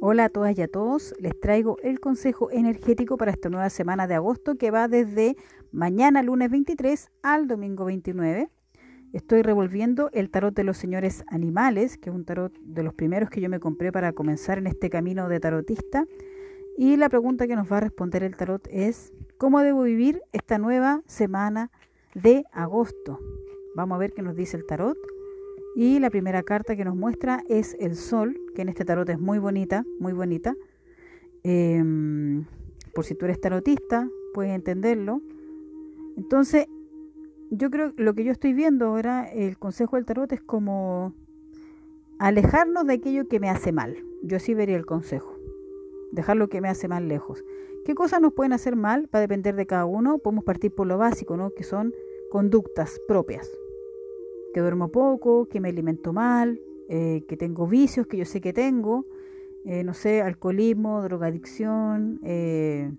Hola a todas y a todos, les traigo el consejo energético para esta nueva semana de agosto que va desde mañana lunes 23 al domingo 29. Estoy revolviendo el tarot de los señores animales, que es un tarot de los primeros que yo me compré para comenzar en este camino de tarotista. Y la pregunta que nos va a responder el tarot es, ¿cómo debo vivir esta nueva semana de agosto? Vamos a ver qué nos dice el tarot. Y la primera carta que nos muestra es el sol, que en este tarot es muy bonita, muy bonita. Em, por si tú eres tarotista, puedes entenderlo. Entonces, yo creo que lo que yo estoy viendo ahora, el consejo del tarot es como alejarnos de aquello que me hace mal. Yo sí vería el consejo. Dejar lo que me hace mal lejos. ¿Qué cosas nos pueden hacer mal? Va a depender de cada uno. Podemos partir por lo básico, ¿no? Que son conductas propias que duermo poco, que me alimento mal, eh, que tengo vicios que yo sé que tengo, eh, no sé, alcoholismo, drogadicción, eh,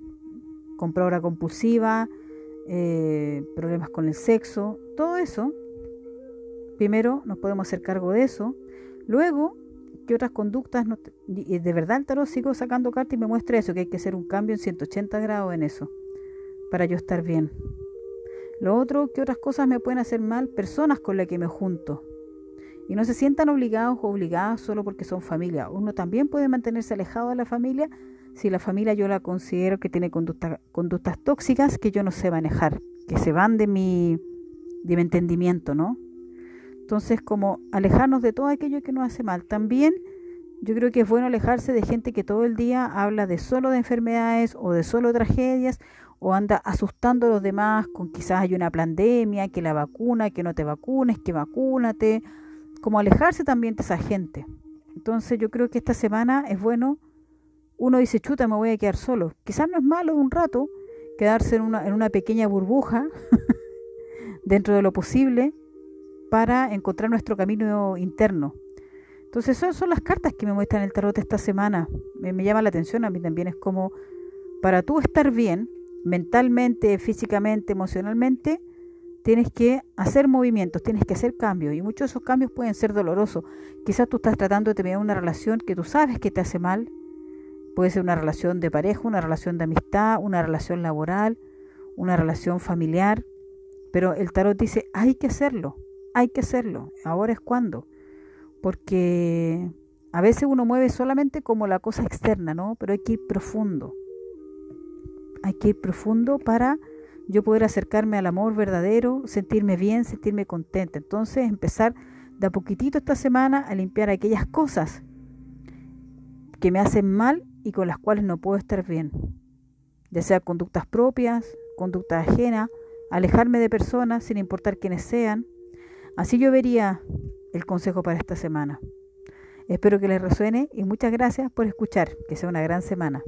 compradora compulsiva, eh, problemas con el sexo, todo eso. Primero nos podemos hacer cargo de eso. Luego, ¿qué otras conductas? de verdad el tarot sigo sacando cartas y me muestra eso, que hay que hacer un cambio en 180 grados en eso, para yo estar bien. Lo otro, ¿qué otras cosas me pueden hacer mal? Personas con las que me junto. Y no se sientan obligados o obligadas solo porque son familia. Uno también puede mantenerse alejado de la familia si la familia yo la considero que tiene conductas tóxicas que yo no sé manejar, que se van de mi, de mi entendimiento, ¿no? Entonces, como alejarnos de todo aquello que nos hace mal. También yo creo que es bueno alejarse de gente que todo el día habla de solo de enfermedades o de solo tragedias o anda asustando a los demás con quizás hay una pandemia, que la vacuna, que no te vacunes, que vacúnate, como alejarse también de esa gente. Entonces yo creo que esta semana es bueno, uno dice, chuta, me voy a quedar solo. Quizás no es malo un rato quedarse en una, en una pequeña burbuja dentro de lo posible para encontrar nuestro camino interno. Entonces esas son las cartas que me muestran el tarot esta semana. Me, me llama la atención, a mí también es como, para tú estar bien, mentalmente, físicamente, emocionalmente, tienes que hacer movimientos, tienes que hacer cambios. Y muchos de esos cambios pueden ser dolorosos. Quizás tú estás tratando de tener una relación que tú sabes que te hace mal, puede ser una relación de pareja, una relación de amistad, una relación laboral, una relación familiar, pero el tarot dice, hay que hacerlo, hay que hacerlo, ahora es cuando, porque a veces uno mueve solamente como la cosa externa, ¿no? Pero hay que ir profundo hay que ir profundo para yo poder acercarme al amor verdadero, sentirme bien, sentirme contenta. Entonces empezar de a poquitito esta semana a limpiar aquellas cosas que me hacen mal y con las cuales no puedo estar bien. Ya sea conductas propias, conductas ajenas, alejarme de personas sin importar quiénes sean. Así yo vería el consejo para esta semana. Espero que les resuene y muchas gracias por escuchar. Que sea una gran semana.